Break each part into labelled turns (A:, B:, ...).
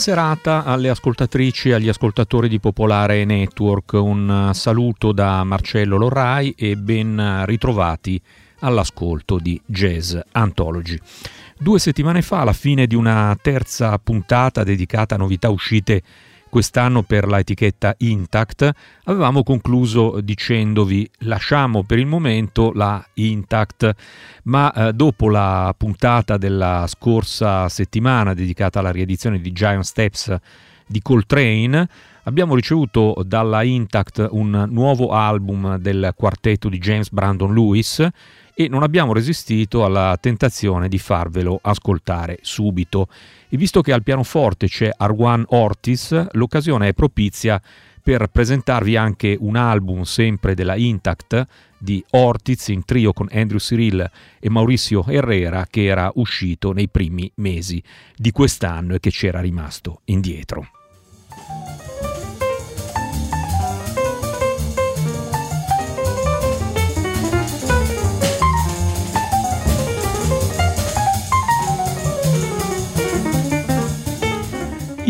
A: Serata alle ascoltatrici e agli ascoltatori di Popolare Network. Un saluto da Marcello Lorrai e ben ritrovati all'ascolto di Jazz Anthology. Due settimane fa, alla fine di una terza puntata dedicata a novità uscite quest'anno per la etichetta Intact, avevamo concluso dicendovi lasciamo per il momento la Intact, ma eh, dopo la puntata della scorsa settimana dedicata alla riedizione di Giant Steps di Coltrane, abbiamo ricevuto dalla Intact un nuovo album del quartetto di James Brandon Lewis e non abbiamo resistito alla tentazione di farvelo ascoltare subito. E visto che al pianoforte c'è Arwan Ortiz, l'occasione è propizia per presentarvi anche un album sempre della Intact di Ortiz in trio con Andrew Cyril e Mauricio Herrera che era uscito nei primi mesi di quest'anno e che c'era rimasto indietro.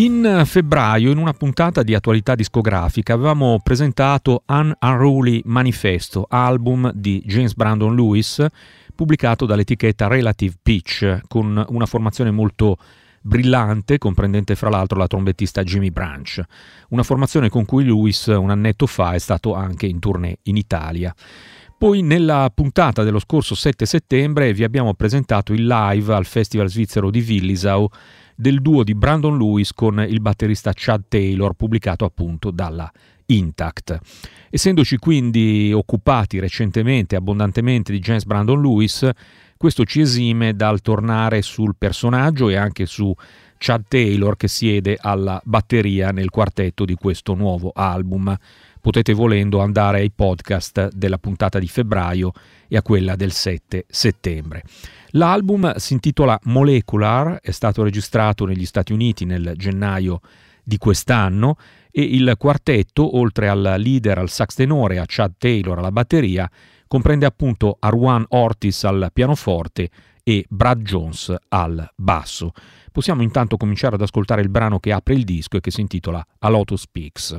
A: In febbraio, in una puntata di attualità discografica, avevamo presentato An Unruly Manifesto, album di James Brandon Lewis, pubblicato dall'etichetta Relative Pitch, con una formazione molto brillante, comprendente fra l'altro la trombettista Jimmy Branch, una formazione con cui Lewis un annetto fa è stato anche in tournée in Italia. Poi nella puntata dello scorso 7 settembre vi abbiamo presentato il live al Festival svizzero di Willisau del duo di Brandon Lewis con il batterista Chad Taylor, pubblicato appunto dalla Intact. Essendoci quindi occupati recentemente abbondantemente di James Brandon Lewis, questo ci esime dal tornare sul personaggio e anche su Chad Taylor che siede alla batteria nel quartetto di questo nuovo album. Potete volendo andare ai podcast della puntata di febbraio e a quella del 7 settembre. L'album si intitola Molecular, è stato registrato negli Stati Uniti nel gennaio di quest'anno e il quartetto, oltre al leader al sax tenore, a Chad Taylor alla batteria, comprende appunto Arwan Ortiz al pianoforte e Brad Jones al basso. Possiamo intanto cominciare ad ascoltare il brano che apre il disco e che si intitola A Lotus Speaks.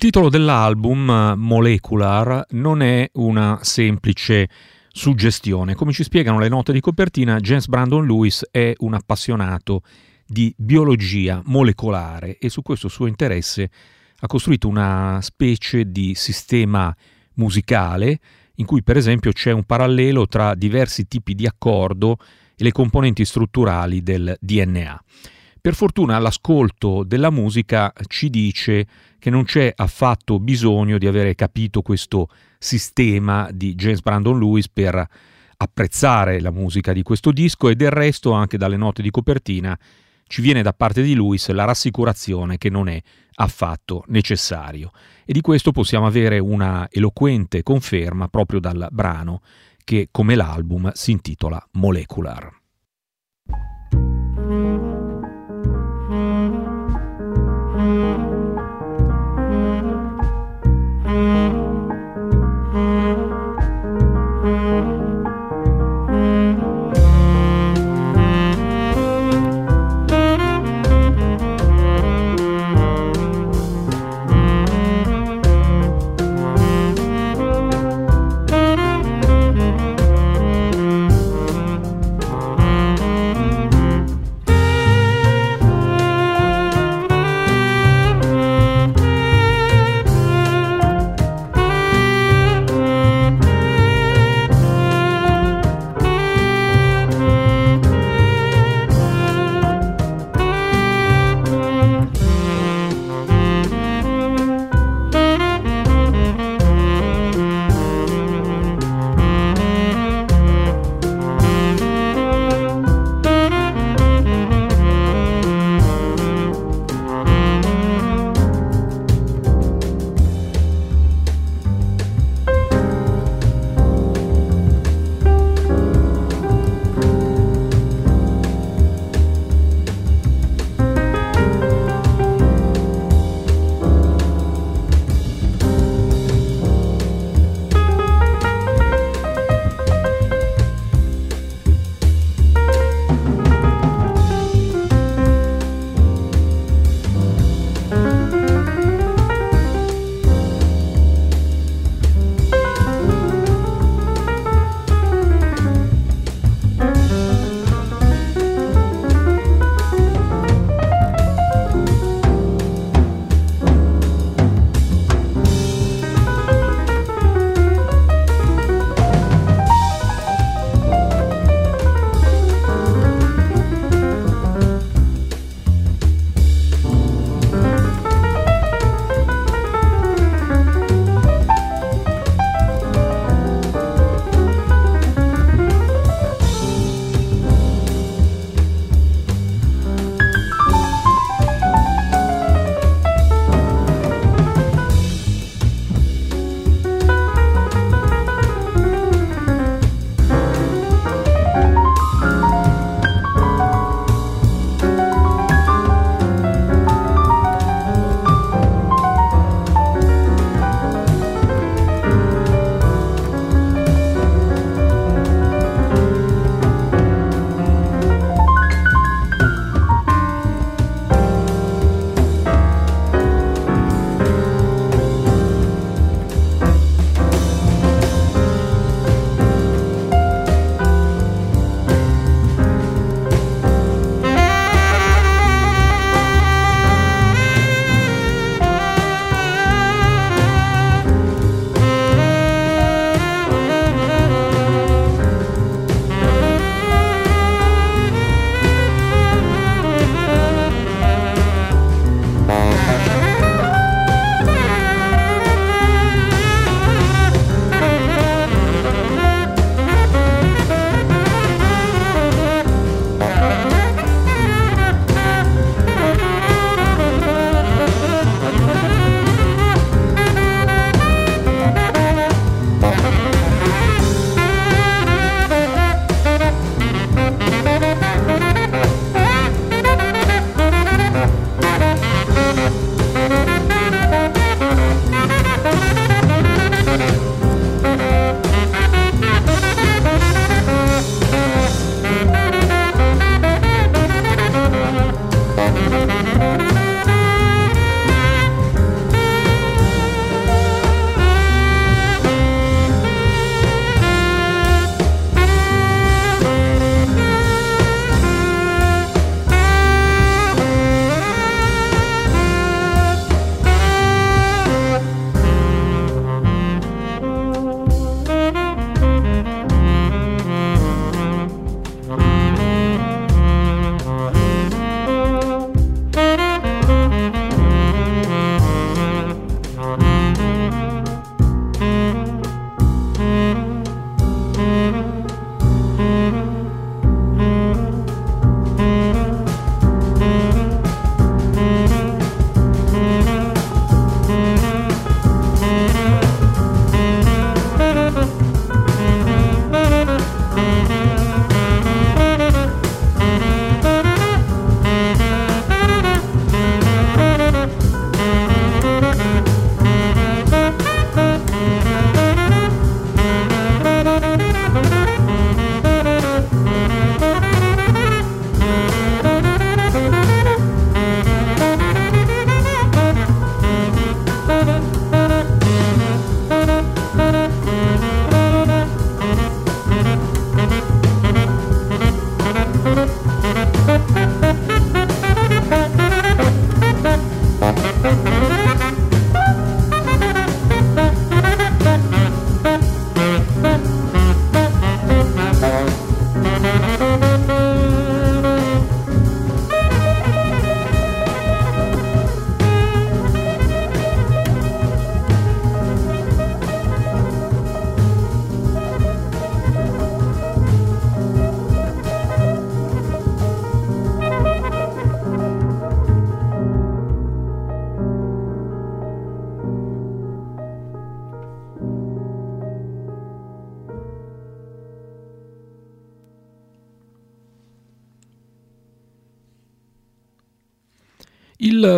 A: Titolo dell'album, Molecular, non è una semplice suggestione. Come ci spiegano le note di copertina, James Brandon Lewis è un appassionato di biologia molecolare e su questo suo interesse ha costruito una specie di sistema musicale in cui per esempio c'è un parallelo tra diversi tipi di accordo e le componenti strutturali del DNA. Per fortuna l'ascolto della musica ci dice che non c'è affatto bisogno di avere capito questo sistema di James Brandon Lewis per apprezzare la musica di questo disco e del resto anche dalle note di copertina ci viene da parte di Lewis la rassicurazione che non è affatto necessario e di questo possiamo avere una eloquente conferma proprio dal brano che come l'album si intitola Molecular.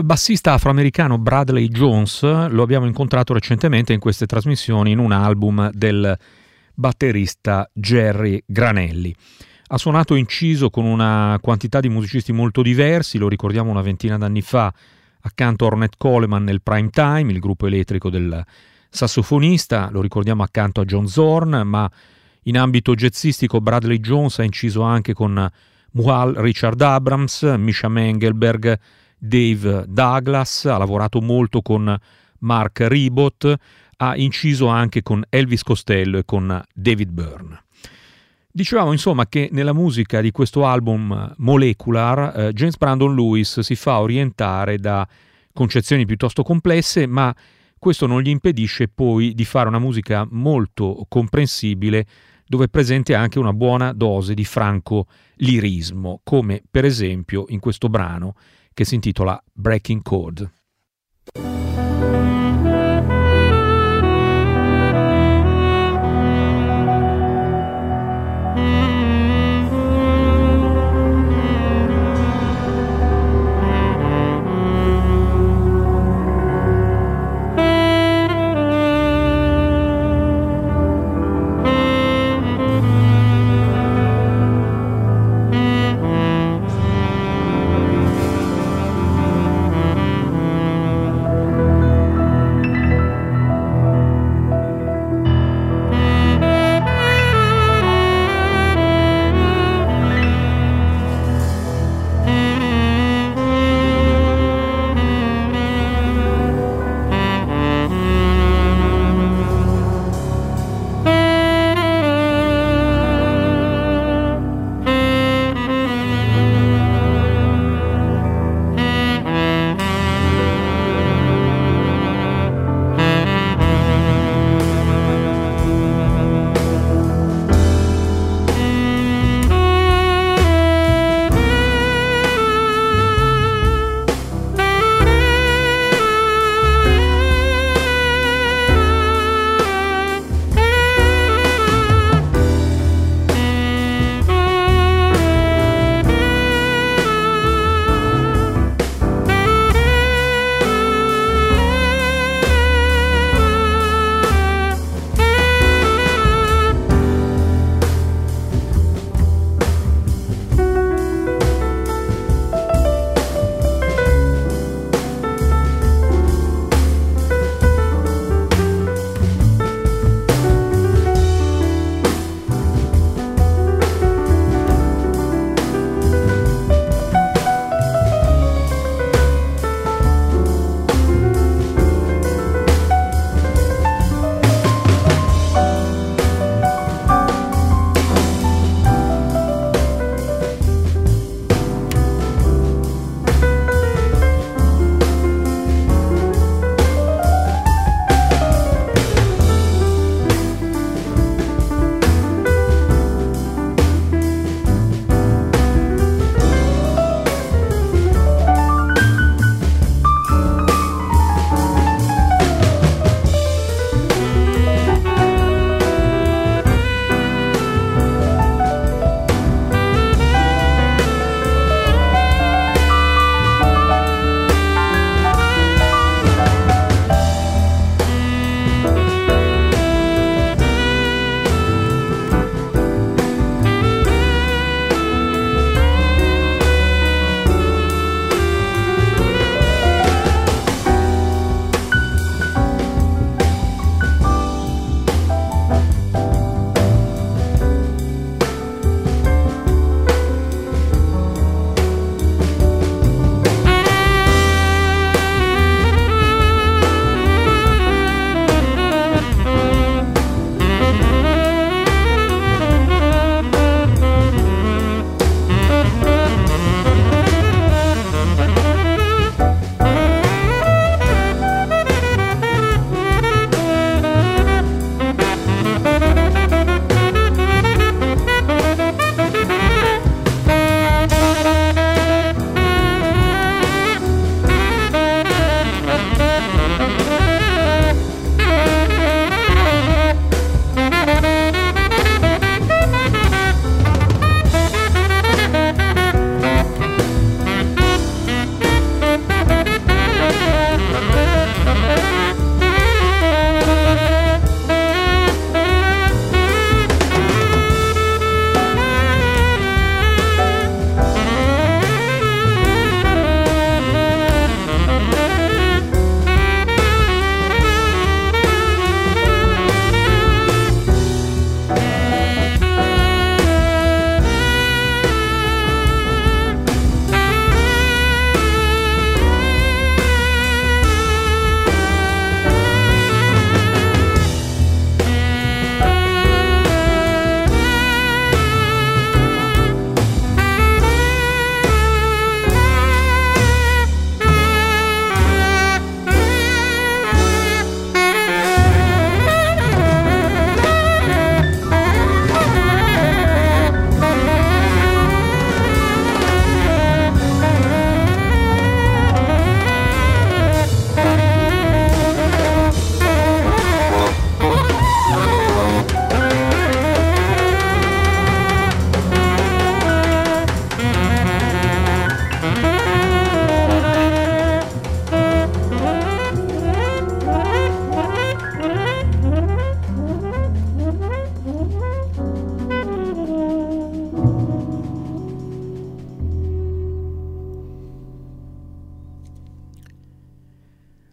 A: Bassista afroamericano Bradley Jones lo abbiamo incontrato recentemente in queste trasmissioni in un album del batterista Jerry Granelli. Ha suonato inciso con una quantità di musicisti molto diversi, lo ricordiamo una ventina d'anni fa, accanto a Ornette Coleman nel prime time, il gruppo elettrico del sassofonista, lo ricordiamo accanto a John Zorn, ma in ambito jazzistico Bradley Jones ha inciso anche con Muhal Richard Abrams, Misha Mengelberg, Dave Douglas, ha lavorato molto con Mark Ribot, ha inciso anche con Elvis Costello e con David Byrne. Dicevamo insomma che nella musica di questo album Molecular eh, James Brandon Lewis si fa orientare da concezioni piuttosto complesse, ma questo non gli impedisce poi di fare una musica molto comprensibile dove è presente anche una buona dose di franco lirismo, come per esempio in questo brano che si intitola Breaking Code.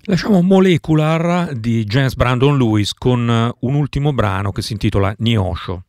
A: Lasciamo Molecular di James Brandon Lewis con un ultimo brano che si intitola Niosho.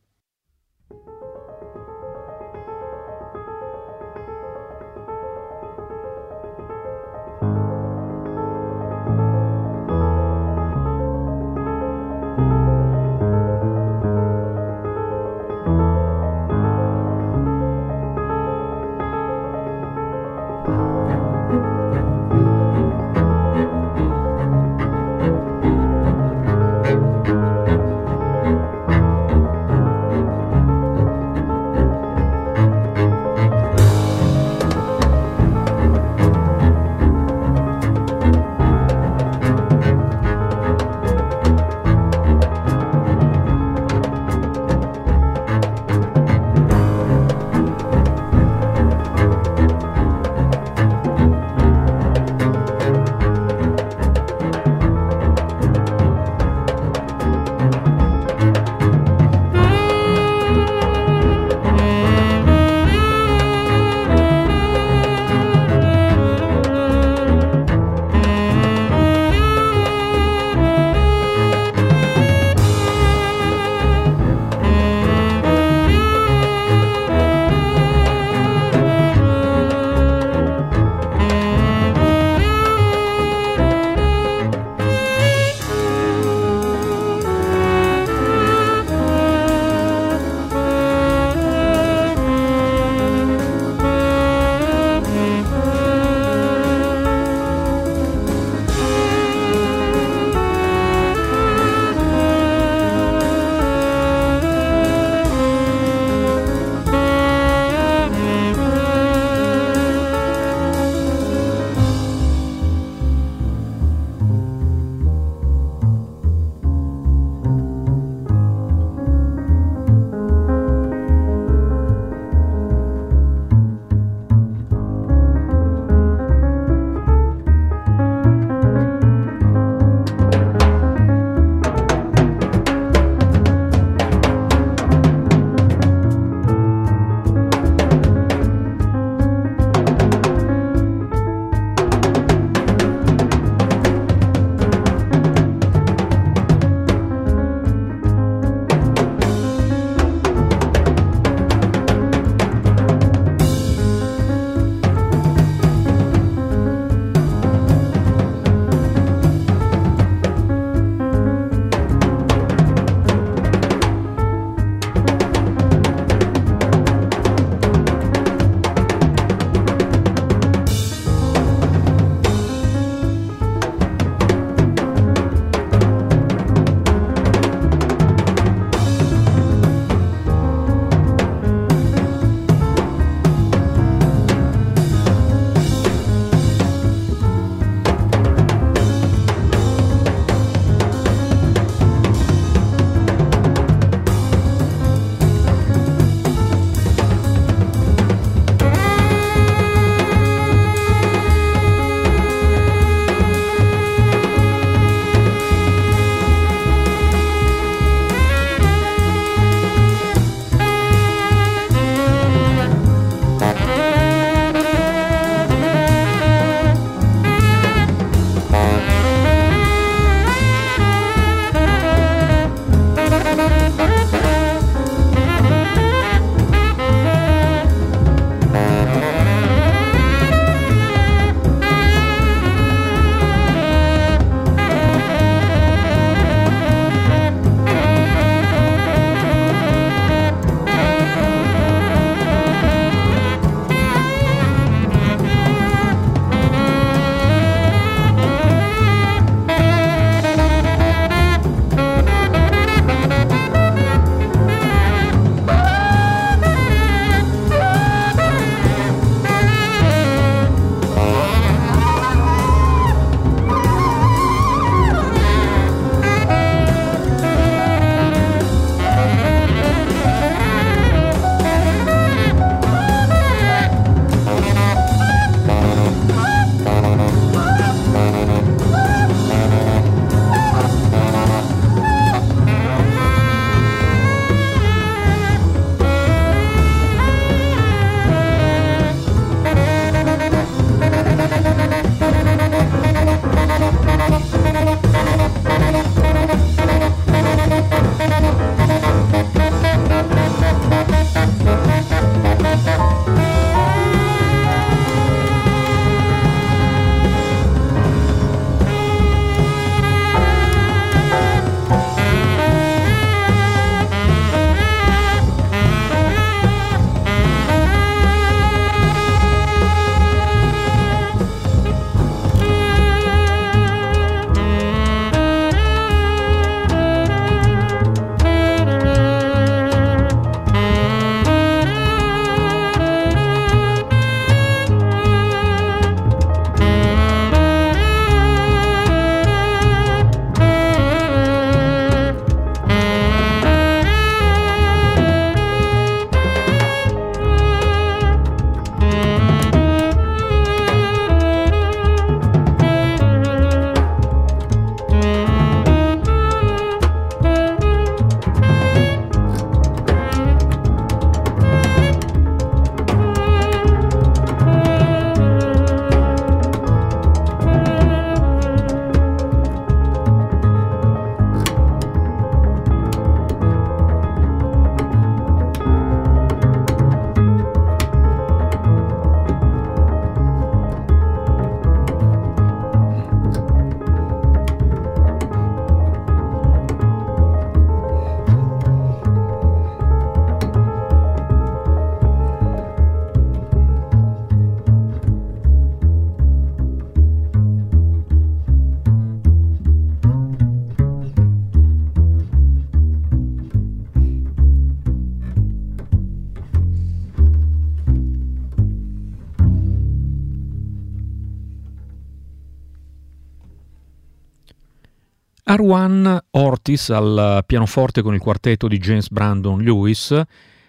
A: Arwan Ortiz al pianoforte con il quartetto di James Brandon Lewis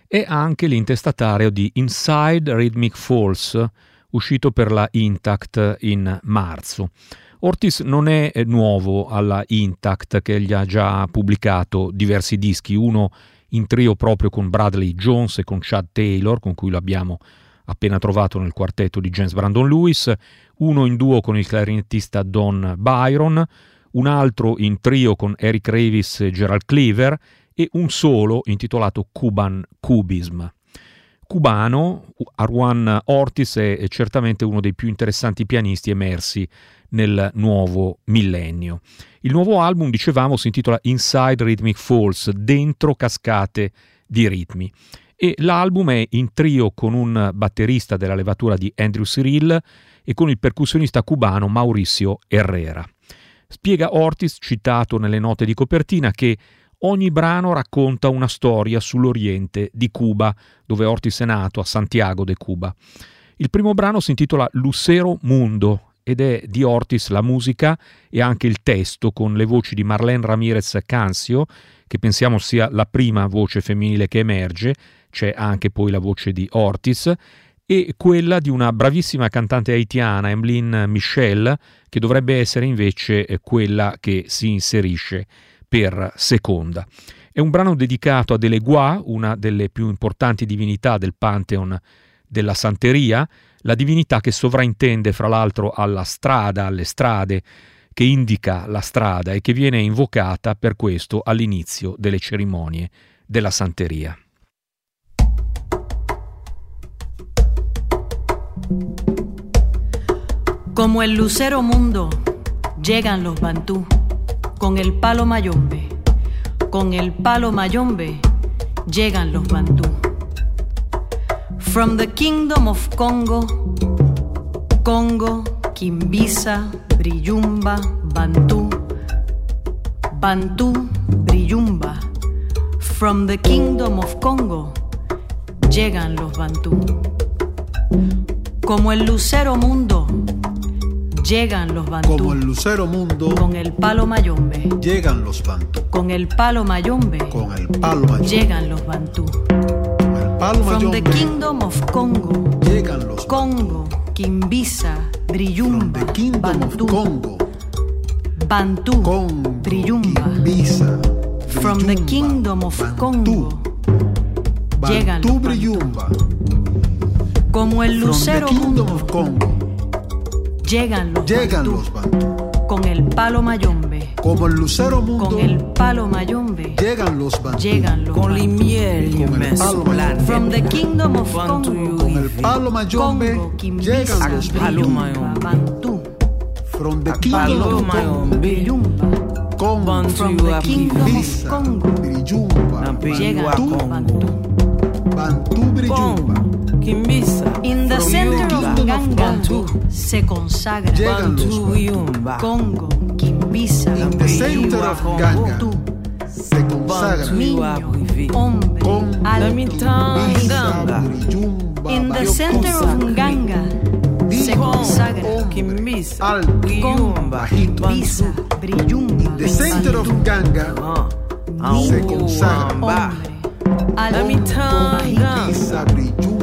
A: è anche l'intestatario di Inside Rhythmic Falls, uscito per la Intact in marzo. Ortiz non è nuovo alla Intact che gli ha già pubblicato diversi dischi, uno in trio proprio con Bradley Jones e con Chad Taylor, con cui l'abbiamo appena trovato nel quartetto di James Brandon Lewis, uno in duo con il clarinettista Don Byron, un altro in trio con Eric Ravis e Gerald Cleaver e un solo intitolato Cuban Cubism. Cubano, Arwan Ortiz è certamente uno dei più interessanti pianisti emersi nel nuovo millennio. Il nuovo album, dicevamo, si intitola Inside Rhythmic Falls, dentro cascate di ritmi. E l'album è in trio con un batterista della levatura di Andrew Cyril e con il percussionista cubano Mauricio Herrera. Spiega Ortiz, citato nelle note di copertina, che ogni brano racconta una storia sull'oriente di Cuba, dove Ortiz è nato, a Santiago de Cuba. Il primo brano si intitola Lucero Mundo ed è di Ortiz la musica e anche il testo con le voci di Marlene Ramirez Cancio, che pensiamo sia la prima voce femminile che emerge, c'è anche poi la voce di Ortiz, e quella di una bravissima cantante haitiana, Emmeline Michel, che dovrebbe essere invece quella che si inserisce per seconda. È un brano dedicato ad Elegua, una delle più importanti divinità del Pantheon della Santeria, la divinità che sovraintende fra l'altro alla strada, alle strade, che indica la strada e che viene invocata per questo all'inizio delle cerimonie della Santeria.
B: Como el lucero mundo, llegan los bantú con el palo mayombe. Con el palo mayombe, llegan los bantú. From the kingdom of Congo, Congo, Kimbisa, Briyumba, Bantú, Bantú, Briyumba. From the kingdom of Congo, llegan los Bantú. Como el lucero mundo, llegan los Bantú.
C: Como el lucero mundo,
B: con el palo mayombe.
C: Llegan los Bantú.
B: Con el palo mayombe,
C: con el palo mayombe.
B: Llegan los Bantú. From the kingdom of Congo.
C: Llegan los
B: Congo, Kimbisa, Briyumba,
C: From the kingdom
B: Bantú.
C: of Congo.
B: Bantú,
C: Congo,
B: Briyumba.
C: Kimbisa,
B: From the kingdom of
C: Bantú.
B: Congo. Llegan
C: Bantú,
B: los Bantú.
C: Briyumba.
B: Como el
C: From the
B: lucero
C: kingdom
B: mundo,
C: of Congo.
B: Llegan los
C: Llegan.
B: Con el palo mayombe.
C: Como el lucero mundo.
B: Con el palo mayombe.
C: Llegan los bandú.
B: Llegan los
D: Con limiel y
B: From the kingdom of Congo.
C: Con el palo mayombe. Llegan los
D: palo mayombe.
C: From the kingdom of Congo. Congo.
B: From the kingdom of Congo. Llega
D: Congo.
C: Bantu
D: Brijumba. Kimbisa.
B: In the center of Ganga se consagra.
C: Llegan
D: Yumba,
B: Congo, Kimbisa.
C: In the center of Ganga se consagra.
B: Niño, hombre, alto, In the center of Nganga se consagra.
C: Oh,
D: Kimbisa,
C: alto, bajito,
B: brillumba. In
C: the center of Ganga se consagra.
B: hombre, alto, bajito,
C: brillumba.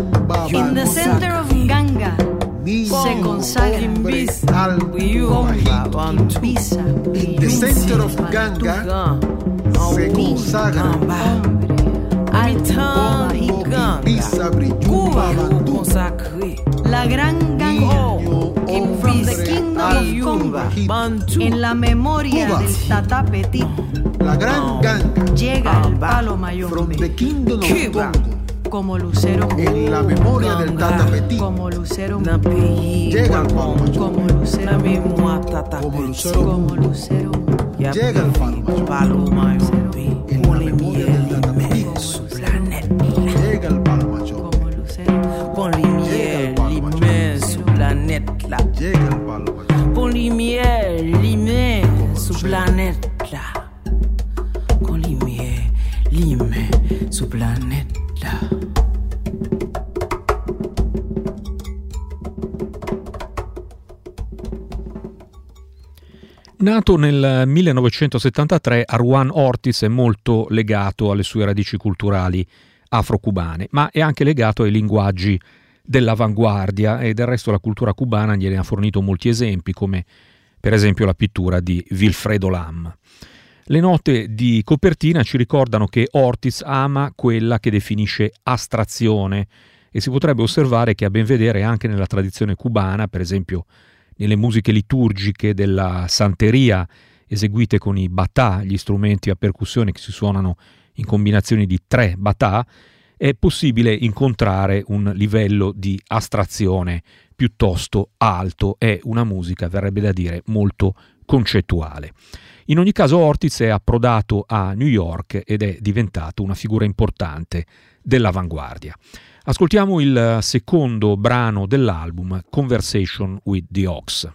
B: In the center of Ganga, se consagra al
C: In the center of Ganga, se consagra
D: Altan
B: et
D: Ganga,
B: la gran Ganga,
C: in
B: from the kingdom of Congo, en la memoria del Tata Petit,
C: la gran Ganga,
B: llega el palo mayor
C: from the kingdom of Congo
B: como lucero
C: en la memoria del Tata Petit
B: como lucero
C: llega el
B: como lucero
D: mismo
C: como lucero
B: como lucero
C: llega el
D: farmacho paloma
C: en la memoria del su planeta
B: como lucero
D: con lumière
C: llega el
D: con
A: Nato nel 1973, Arwan Ortiz è molto legato alle sue radici culturali afro-cubane, ma è anche legato ai linguaggi dell'avanguardia e del resto la cultura cubana gliene ha fornito molti esempi, come per esempio la pittura di Vilfredo Lam. Le note di copertina ci ricordano che Ortiz ama quella che definisce astrazione e si potrebbe osservare che a ben vedere anche nella tradizione cubana, per esempio nelle musiche liturgiche della santeria eseguite con i batà, gli strumenti a percussione che si suonano in combinazioni di tre batà, è possibile incontrare un livello di astrazione piuttosto alto, è una musica, verrebbe da dire, molto concettuale. In ogni caso Ortiz è approdato a New York ed è diventato una figura importante dell'avanguardia. Ascoltiamo il secondo brano dell'album, Conversation with the Ox.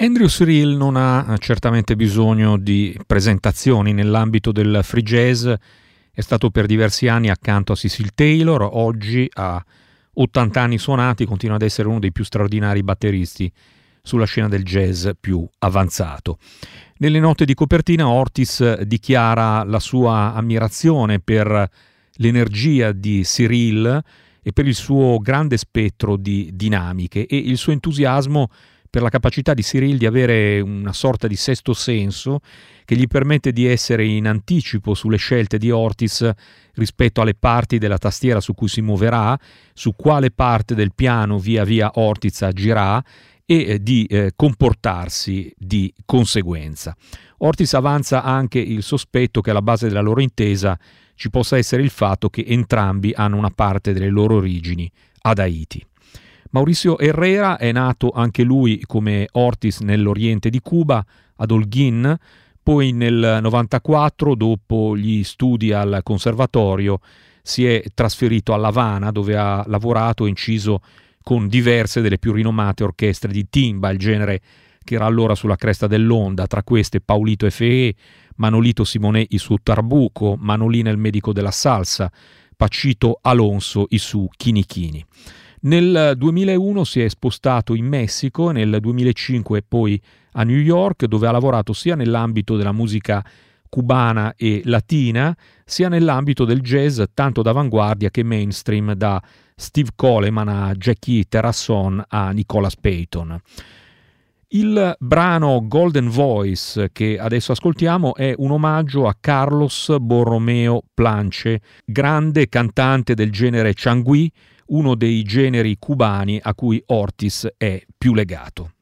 A: Andrew Cyril non ha certamente bisogno di presentazioni nell'ambito del free jazz, è stato per diversi anni accanto a Cecil Taylor, oggi a 80 anni suonati continua ad essere uno dei più straordinari batteristi sulla scena del jazz più avanzato. Nelle note di copertina Ortiz dichiara la sua ammirazione per l'energia di Cyril e per il suo grande spettro di dinamiche e il suo entusiasmo per la capacità di Cyril di avere una sorta di sesto senso che gli permette di essere in anticipo sulle scelte di Ortiz rispetto alle parti della tastiera su cui si muoverà, su quale parte del piano via via Ortiz agirà e eh, di eh, comportarsi di conseguenza. Ortiz avanza anche il sospetto che alla base della loro intesa ci possa essere il fatto che entrambi hanno una parte delle loro origini ad Haiti. Mauricio Herrera è nato anche lui come Ortiz nell'oriente di Cuba, ad Holguin, poi nel 94, dopo gli studi al conservatorio, si è trasferito a La Habana dove ha lavorato e inciso con diverse delle più rinomate orchestre di timba, il genere che era allora sulla cresta dell'onda, tra queste Paulito Efee, Manolito Simone i su Tarbuco, Manolina il medico della salsa, Pacito Alonso i su Chini Chini. Nel 2001 si è spostato in Messico, nel 2005 poi a New York, dove ha lavorato sia nell'ambito della musica cubana e latina, sia nell'ambito del jazz tanto d'avanguardia che mainstream, da Steve Coleman a Jackie Terrasson a Nicholas Payton. Il brano Golden Voice che adesso ascoltiamo è un omaggio a Carlos Borromeo Planche, grande cantante del genere Changui, uno dei generi cubani a cui Ortiz è più legato.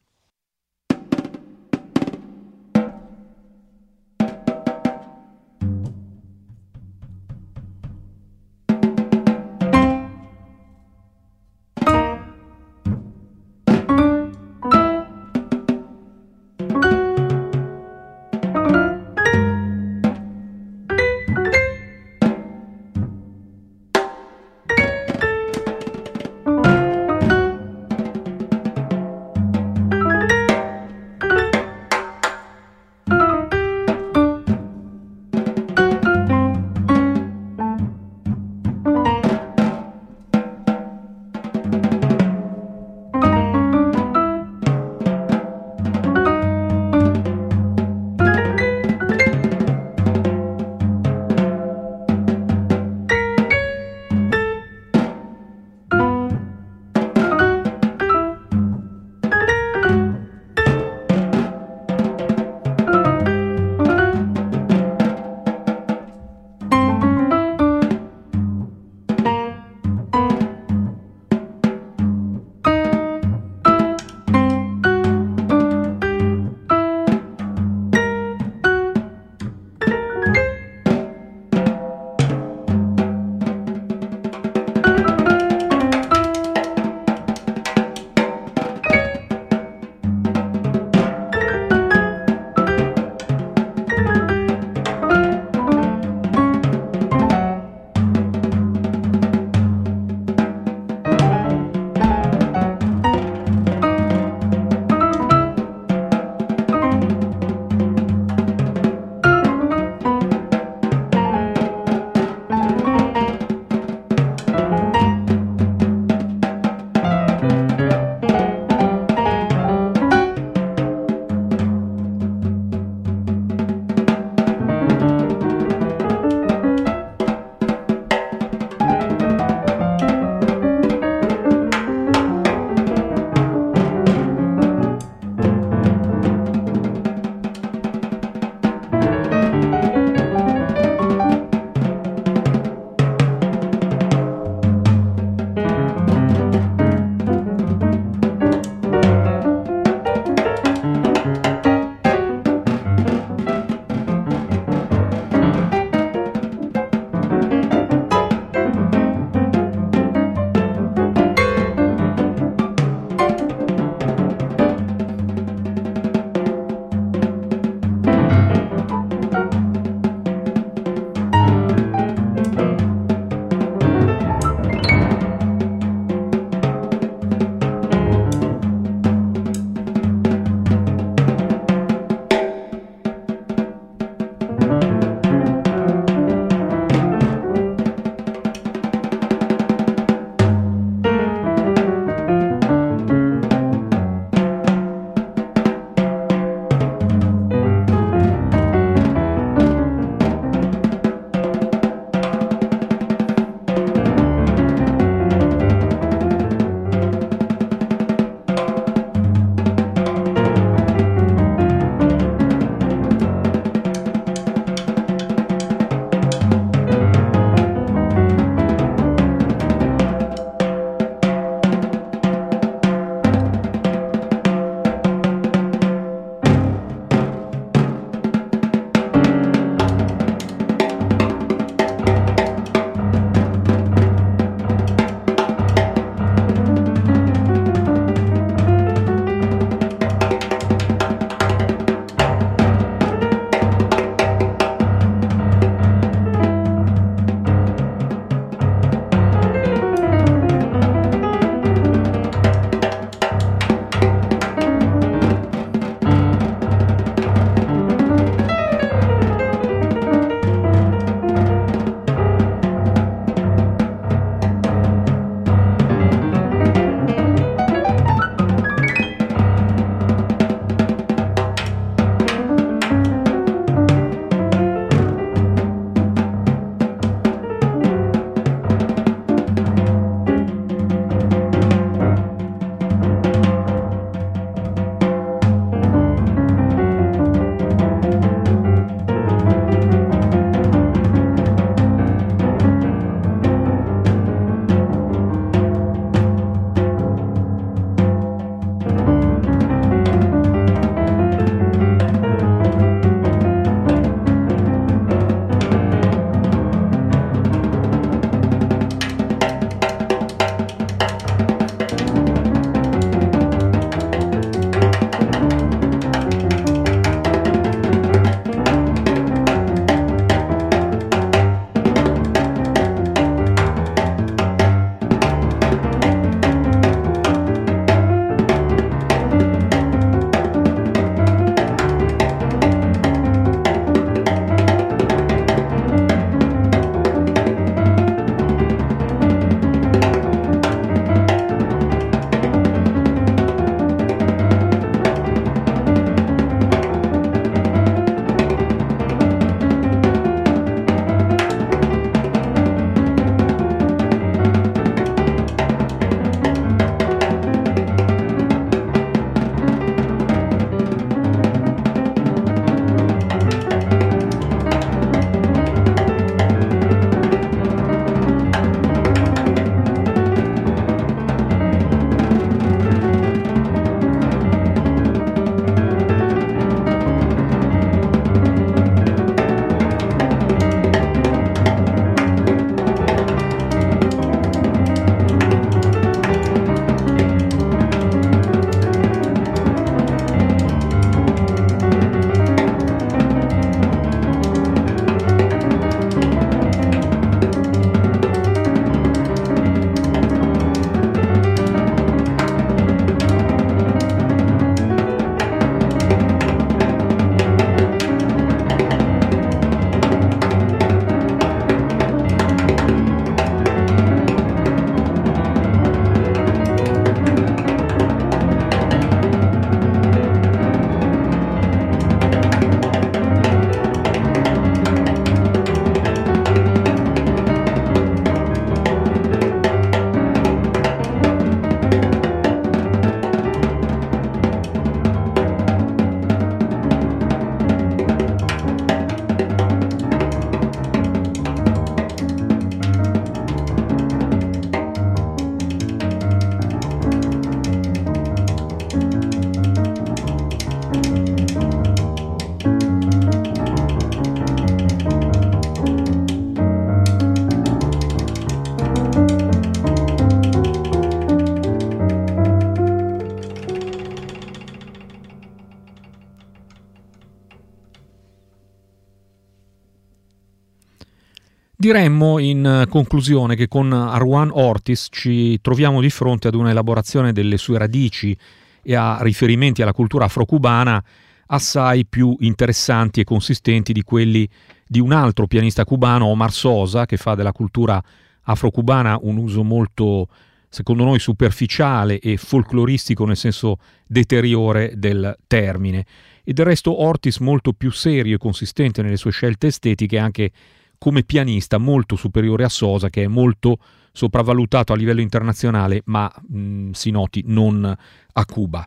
A: Diremmo in conclusione che con Arwan Ortis ci troviamo di fronte ad una elaborazione delle sue radici e a riferimenti alla cultura afro-cubana assai più interessanti e consistenti di quelli di un altro pianista cubano, Omar Sosa, che fa della cultura afro-cubana un uso molto, secondo noi, superficiale e folcloristico nel senso deteriore del termine. E del resto Ortis molto più serio e consistente nelle sue scelte estetiche anche come pianista molto superiore a Sosa, che è molto sopravvalutato a livello internazionale, ma mh, si noti non a Cuba.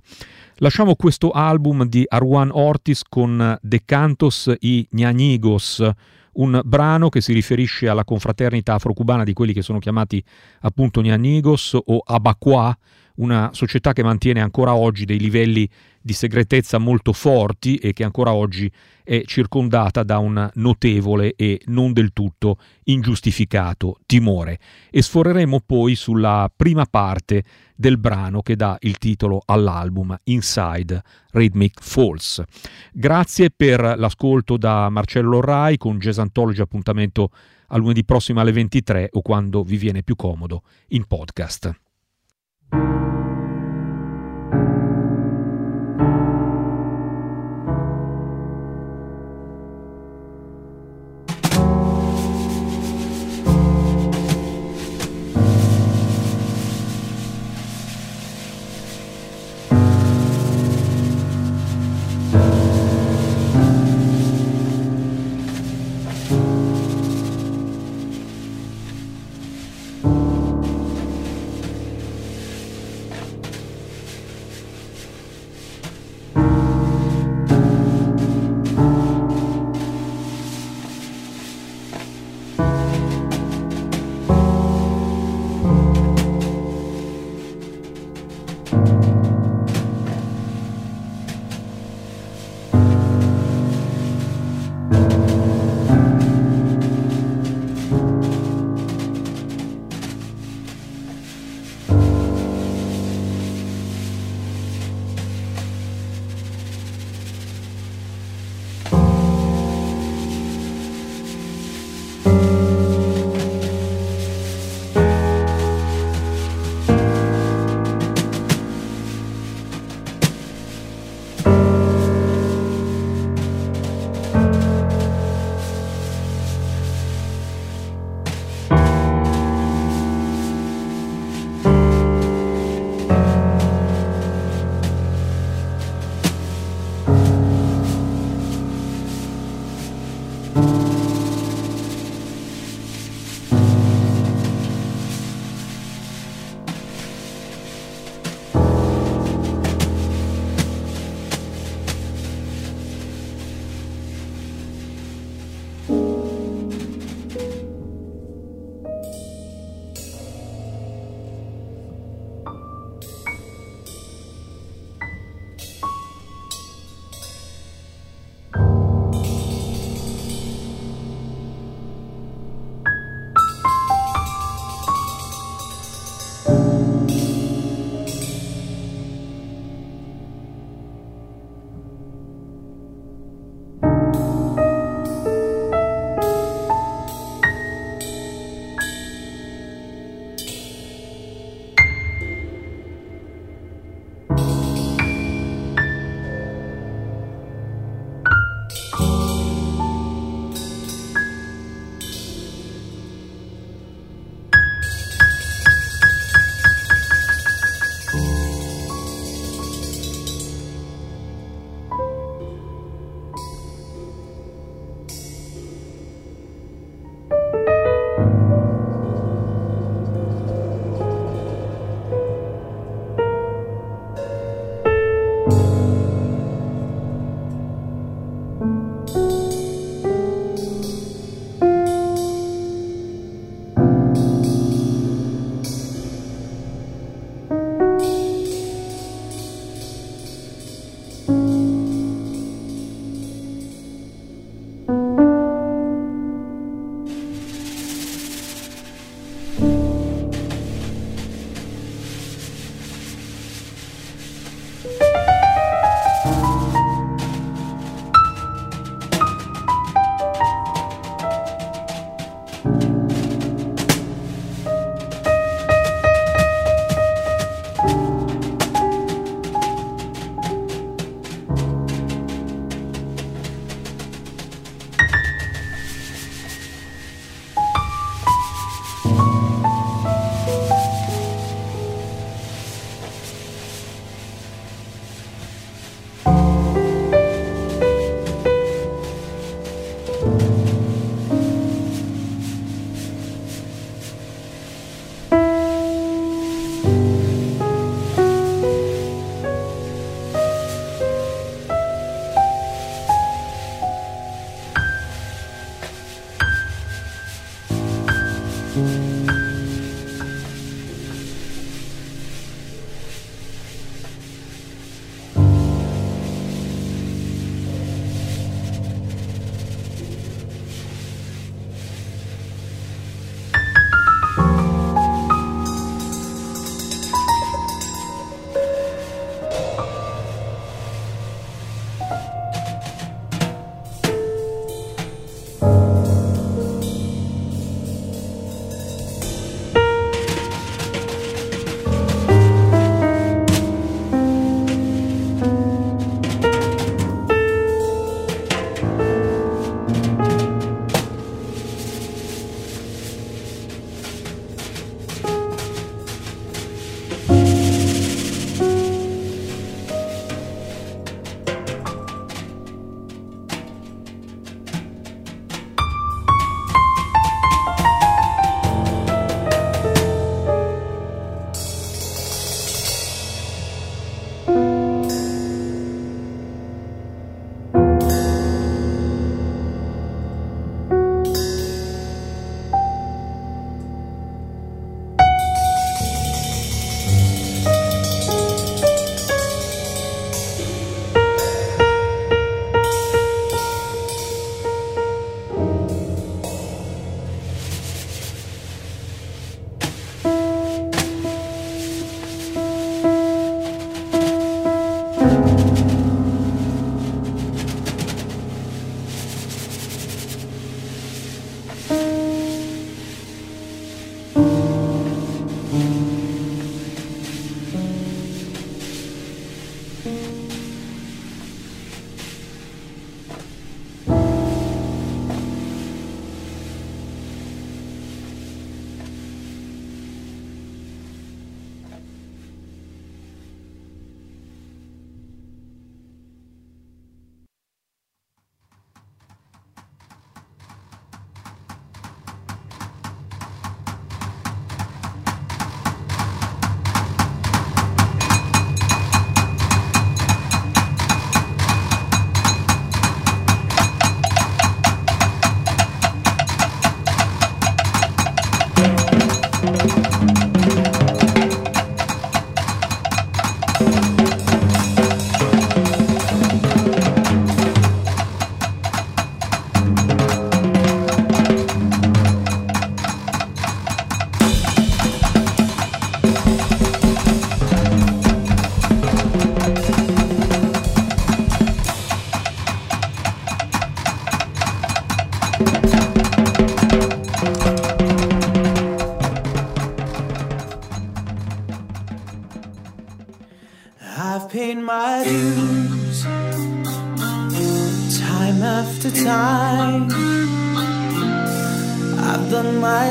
A: Lasciamo questo album di Arwan Ortiz con De Cantos y Ñañigos, un brano che si riferisce alla confraternita afro-cubana di quelli che sono chiamati appunto Ñañigos o Abacua, una società che mantiene ancora oggi dei livelli di segretezza molto forti e che ancora oggi è circondata da un notevole e non del tutto ingiustificato timore. E sforeremo poi sulla prima parte del brano che dà il titolo all'album Inside Rhythmic Falls. Grazie per l'ascolto da Marcello Rai con Jazz Anthology appuntamento a lunedì prossimo alle 23 o quando vi viene più comodo in podcast.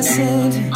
D: I said